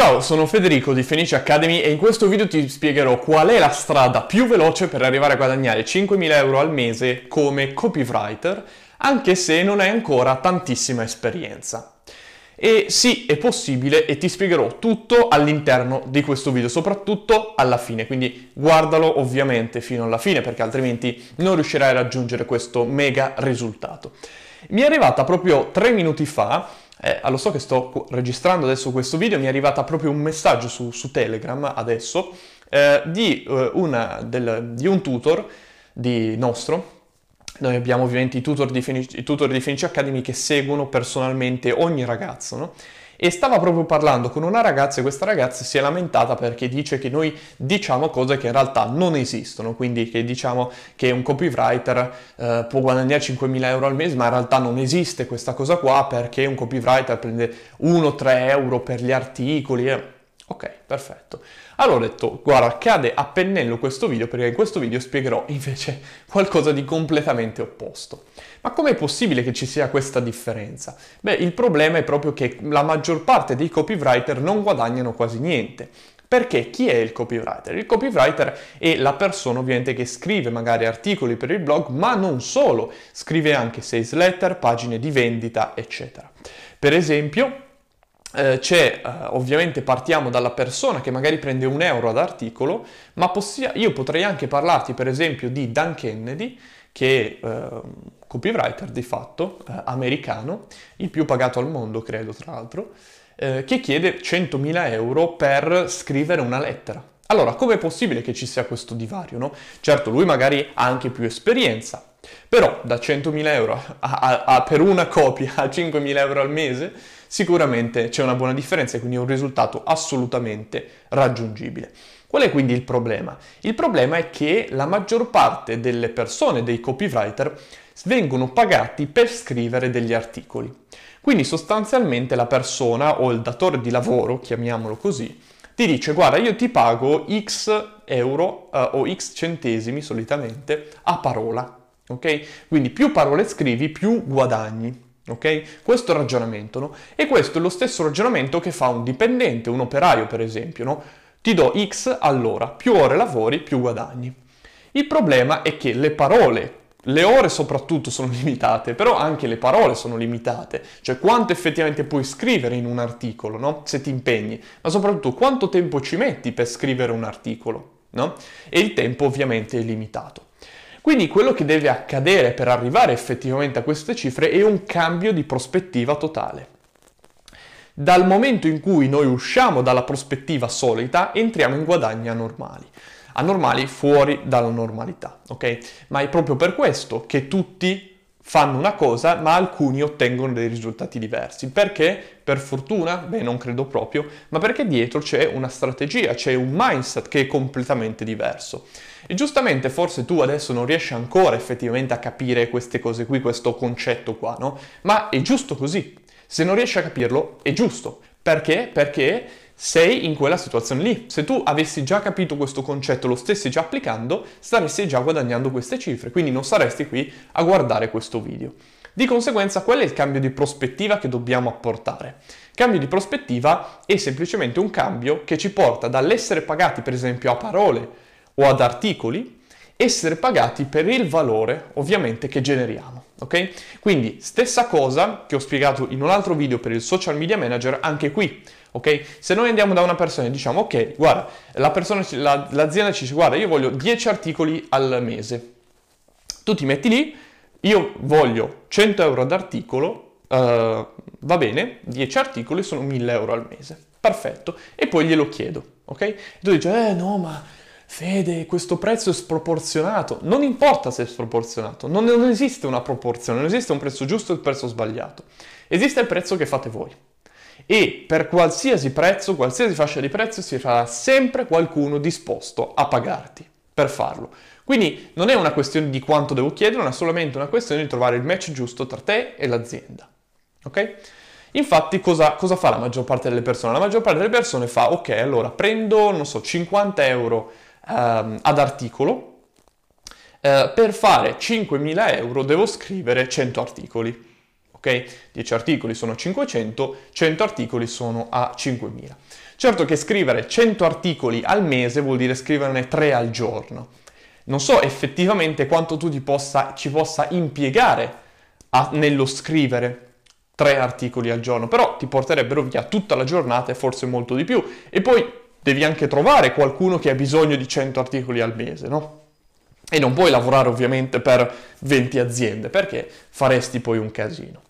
Ciao, sono Federico di Fenice Academy e in questo video ti spiegherò qual è la strada più veloce per arrivare a guadagnare 5.000 euro al mese come copywriter, anche se non hai ancora tantissima esperienza. E sì, è possibile e ti spiegherò tutto all'interno di questo video, soprattutto alla fine, quindi guardalo ovviamente fino alla fine perché altrimenti non riuscirai a raggiungere questo mega risultato. Mi è arrivata proprio tre minuti fa eh, lo so che sto registrando adesso questo video, mi è arrivata proprio un messaggio su, su Telegram adesso eh, di, eh, una, del, di, un tutor di nostro. Noi abbiamo ovviamente i tutor di, Fenici Academy che seguono personalmente ogni ragazzo, no? E stava proprio parlando con una ragazza e questa ragazza si è lamentata perché dice che noi diciamo cose che in realtà non esistono, quindi che diciamo che un copywriter eh, può guadagnare 5.000 euro al mese, ma in realtà non esiste questa cosa qua perché un copywriter prende 1-3 euro per gli articoli. Eh. Ok, perfetto. Allora ho detto, guarda, cade a pennello questo video perché in questo video spiegherò invece qualcosa di completamente opposto. Ma com'è possibile che ci sia questa differenza? Beh, il problema è proprio che la maggior parte dei copywriter non guadagnano quasi niente. Perché chi è il copywriter? Il copywriter è la persona ovviamente che scrive magari articoli per il blog, ma non solo, scrive anche sales letter, pagine di vendita, eccetera. Per esempio, eh, c'è, eh, ovviamente partiamo dalla persona che magari prende un euro ad articolo, ma possia- io potrei anche parlarti per esempio di Dan Kennedy, che è eh, copywriter di fatto, eh, americano, il più pagato al mondo credo tra l'altro, eh, che chiede 100.000 euro per scrivere una lettera. Allora, com'è possibile che ci sia questo divario? No? Certo, lui magari ha anche più esperienza, però da 100.000 euro a, a, a, per una copia a 5.000 euro al mese sicuramente c'è una buona differenza e quindi è un risultato assolutamente raggiungibile. Qual è quindi il problema? Il problema è che la maggior parte delle persone, dei copywriter, vengono pagati per scrivere degli articoli. Quindi sostanzialmente la persona o il datore di lavoro, chiamiamolo così, ti dice guarda io ti pago x euro uh, o x centesimi solitamente a parola, ok? Quindi più parole scrivi più guadagni. Ok? Questo ragionamento, no? E questo è lo stesso ragionamento che fa un dipendente, un operaio per esempio, no? Ti do X all'ora, più ore lavori, più guadagni. Il problema è che le parole, le ore soprattutto sono limitate, però anche le parole sono limitate, cioè quanto effettivamente puoi scrivere in un articolo, no? Se ti impegni, ma soprattutto quanto tempo ci metti per scrivere un articolo, no? E il tempo ovviamente è limitato. Quindi quello che deve accadere per arrivare effettivamente a queste cifre è un cambio di prospettiva totale. Dal momento in cui noi usciamo dalla prospettiva solita, entriamo in guadagni anormali. Anormali fuori dalla normalità, ok? Ma è proprio per questo che tutti fanno una cosa, ma alcuni ottengono dei risultati diversi. Perché? Per fortuna? Beh, non credo proprio, ma perché dietro c'è una strategia, c'è un mindset che è completamente diverso. E giustamente forse tu adesso non riesci ancora effettivamente a capire queste cose qui, questo concetto qua, no? Ma è giusto così. Se non riesci a capirlo, è giusto. Perché? Perché sei in quella situazione lì. Se tu avessi già capito questo concetto, lo stessi già applicando, staresti già guadagnando queste cifre, quindi non saresti qui a guardare questo video. Di conseguenza, qual è il cambio di prospettiva che dobbiamo apportare? Cambio di prospettiva è semplicemente un cambio che ci porta dall'essere pagati, per esempio, a parole o ad articoli, essere pagati per il valore ovviamente che generiamo. Ok? Quindi stessa cosa che ho spiegato in un altro video per il social media manager, anche qui. Ok? Se noi andiamo da una persona e diciamo ok, guarda, la persona, la, l'azienda ci dice guarda, io voglio 10 articoli al mese. Tu ti metti lì, io voglio 100 euro ad articolo, uh, va bene, 10 articoli sono 1000 euro al mese. Perfetto. E poi glielo chiedo. Ok? E tu dici, eh no, ma Fede, questo prezzo è sproporzionato. Non importa se è sproporzionato, non, non esiste una proporzione, non esiste un prezzo giusto e un prezzo sbagliato. Esiste il prezzo che fate voi. E per qualsiasi prezzo, qualsiasi fascia di prezzo, si sarà sempre qualcuno disposto a pagarti per farlo. Quindi non è una questione di quanto devo chiedere, ma solamente una questione di trovare il match giusto tra te e l'azienda. Ok? Infatti cosa, cosa, fa la maggior parte delle persone? La maggior parte delle persone fa, ok, allora prendo, non so, 50 euro ehm, ad articolo, eh, per fare 5.000 euro devo scrivere 100 articoli. Ok? 10 articoli sono 500, 100 articoli sono a 5.000. Certo che scrivere 100 articoli al mese vuol dire scriverne 3 al giorno. Non so effettivamente quanto tu possa, ci possa impiegare a, nello scrivere tre articoli al giorno, però ti porterebbero via tutta la giornata e forse molto di più. E poi devi anche trovare qualcuno che ha bisogno di 100 articoli al mese, no? E non puoi lavorare ovviamente per 20 aziende perché faresti poi un casino.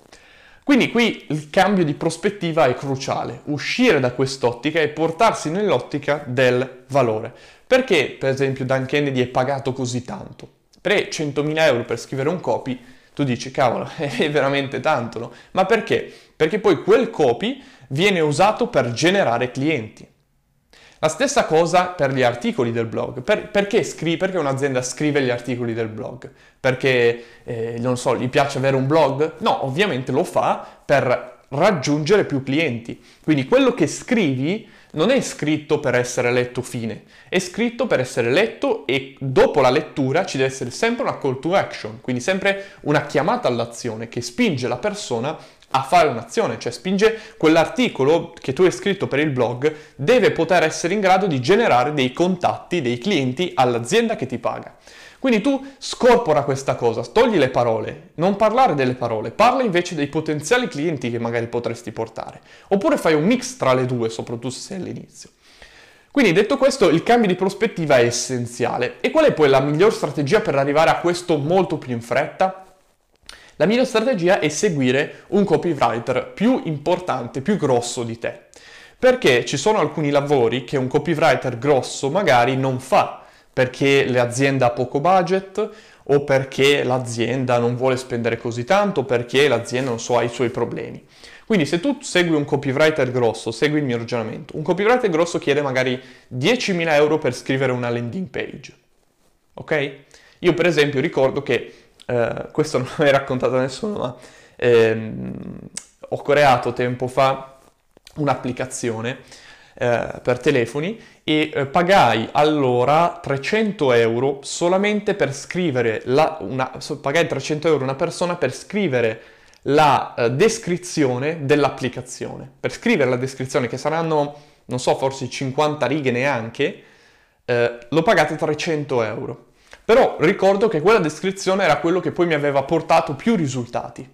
Quindi qui il cambio di prospettiva è cruciale, uscire da quest'ottica e portarsi nell'ottica del valore. Perché per esempio Dan Kennedy è pagato così tanto? Per 100.000 euro per scrivere un copy tu dici, cavolo, è veramente tanto, no? Ma perché? Perché poi quel copy viene usato per generare clienti. La stessa cosa per gli articoli del blog. Per, perché, scri- perché, un'azienda scrive gli articoli del blog? Perché, eh, non so, gli piace avere un blog? No, ovviamente lo fa per raggiungere più clienti. Quindi quello che scrivi non è scritto per essere letto fine, è scritto per essere letto e dopo la lettura ci deve essere sempre una call to action, quindi sempre una chiamata all'azione che spinge la persona a fare un'azione, cioè spinge quell'articolo che tu hai scritto per il blog, deve poter essere in grado di generare dei contatti, dei clienti all'azienda che ti paga. Quindi tu scorpora questa cosa, togli le parole, non parlare delle parole, parla invece dei potenziali clienti che magari potresti portare. Oppure fai un mix tra le due, soprattutto se sei all'inizio. Quindi detto questo, il cambio di prospettiva è essenziale. E qual è poi la miglior strategia per arrivare a questo molto più in fretta? La miglior strategia è seguire un copywriter più importante, più grosso di te. Perché ci sono alcuni lavori che un copywriter grosso magari non fa perché l'azienda ha poco budget o perché l'azienda non vuole spendere così tanto, perché l'azienda, non so, ha i suoi problemi. Quindi se tu segui un copywriter grosso, segui il mio ragionamento, un copywriter grosso chiede magari 10.000 euro per scrivere una landing page. Ok? Io per esempio ricordo che, eh, questo non l'ho raccontato a nessuno, ma ehm, ho creato tempo fa un'applicazione eh, per telefoni e eh, pagai allora 300 euro solamente per scrivere la, una, pagai 300 euro una persona per scrivere la eh, descrizione dell'applicazione. Per scrivere la descrizione, che saranno, non so, forse 50 righe neanche, lo pagate 300 euro. Però ricordo che quella descrizione era quello che poi mi aveva portato più risultati.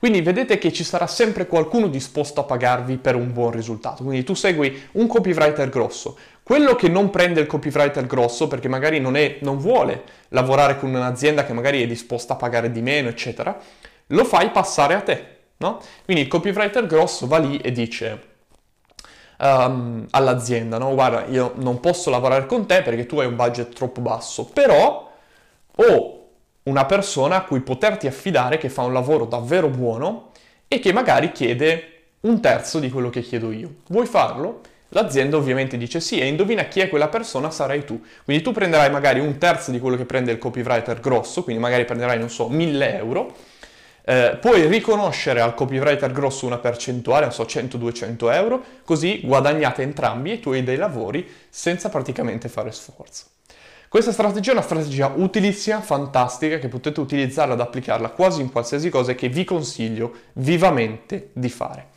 Quindi vedete che ci sarà sempre qualcuno disposto a pagarvi per un buon risultato. Quindi tu segui un copywriter grosso. Quello che non prende il copywriter grosso perché magari non, è, non vuole lavorare con un'azienda che magari è disposta a pagare di meno, eccetera, lo fai passare a te. No? Quindi il copywriter grosso va lì e dice um, all'azienda, no? guarda, io non posso lavorare con te perché tu hai un budget troppo basso, però ho una persona a cui poterti affidare che fa un lavoro davvero buono e che magari chiede un terzo di quello che chiedo io. Vuoi farlo? L'azienda ovviamente dice sì e indovina chi è quella persona sarai tu. Quindi tu prenderai magari un terzo di quello che prende il copywriter grosso, quindi magari prenderai, non so, 1000 euro, eh, puoi riconoscere al copywriter grosso una percentuale, non so, 100-200 euro, così guadagnate entrambi e tu hai dei lavori senza praticamente fare sforzo. Questa strategia è una strategia utilissima, fantastica, che potete utilizzarla ad applicarla quasi in qualsiasi cosa e che vi consiglio vivamente di fare.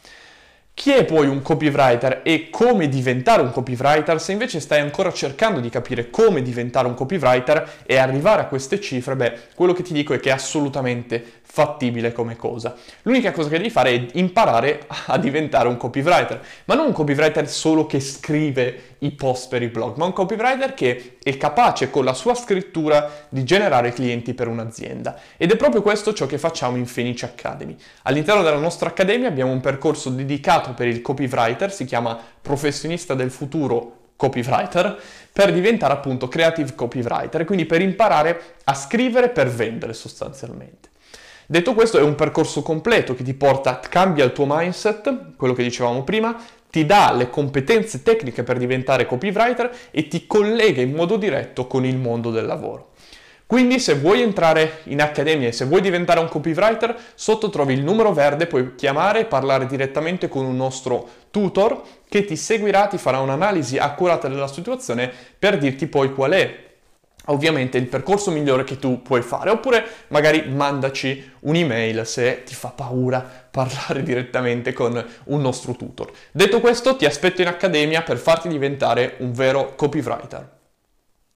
Chi è poi un copywriter e come diventare un copywriter? Se invece stai ancora cercando di capire come diventare un copywriter e arrivare a queste cifre, beh, quello che ti dico è che è assolutamente fattibile come cosa. L'unica cosa che devi fare è imparare a diventare un copywriter, ma non un copywriter solo che scrive i post per i blog, ma un copywriter che è capace con la sua scrittura di generare clienti per un'azienda. Ed è proprio questo ciò che facciamo in Fenice Academy. All'interno della nostra accademia abbiamo un percorso dedicato per il copywriter, si chiama Professionista del futuro copywriter per diventare appunto creative copywriter, quindi per imparare a scrivere per vendere sostanzialmente. Detto questo è un percorso completo che ti porta, cambia il tuo mindset, quello che dicevamo prima, ti dà le competenze tecniche per diventare copywriter e ti collega in modo diretto con il mondo del lavoro. Quindi se vuoi entrare in accademia e se vuoi diventare un copywriter, sotto trovi il numero verde, puoi chiamare e parlare direttamente con un nostro tutor che ti seguirà, ti farà un'analisi accurata della situazione per dirti poi qual è ovviamente il percorso migliore che tu puoi fare, oppure magari mandaci un'email se ti fa paura parlare direttamente con un nostro tutor. Detto questo, ti aspetto in accademia per farti diventare un vero copywriter.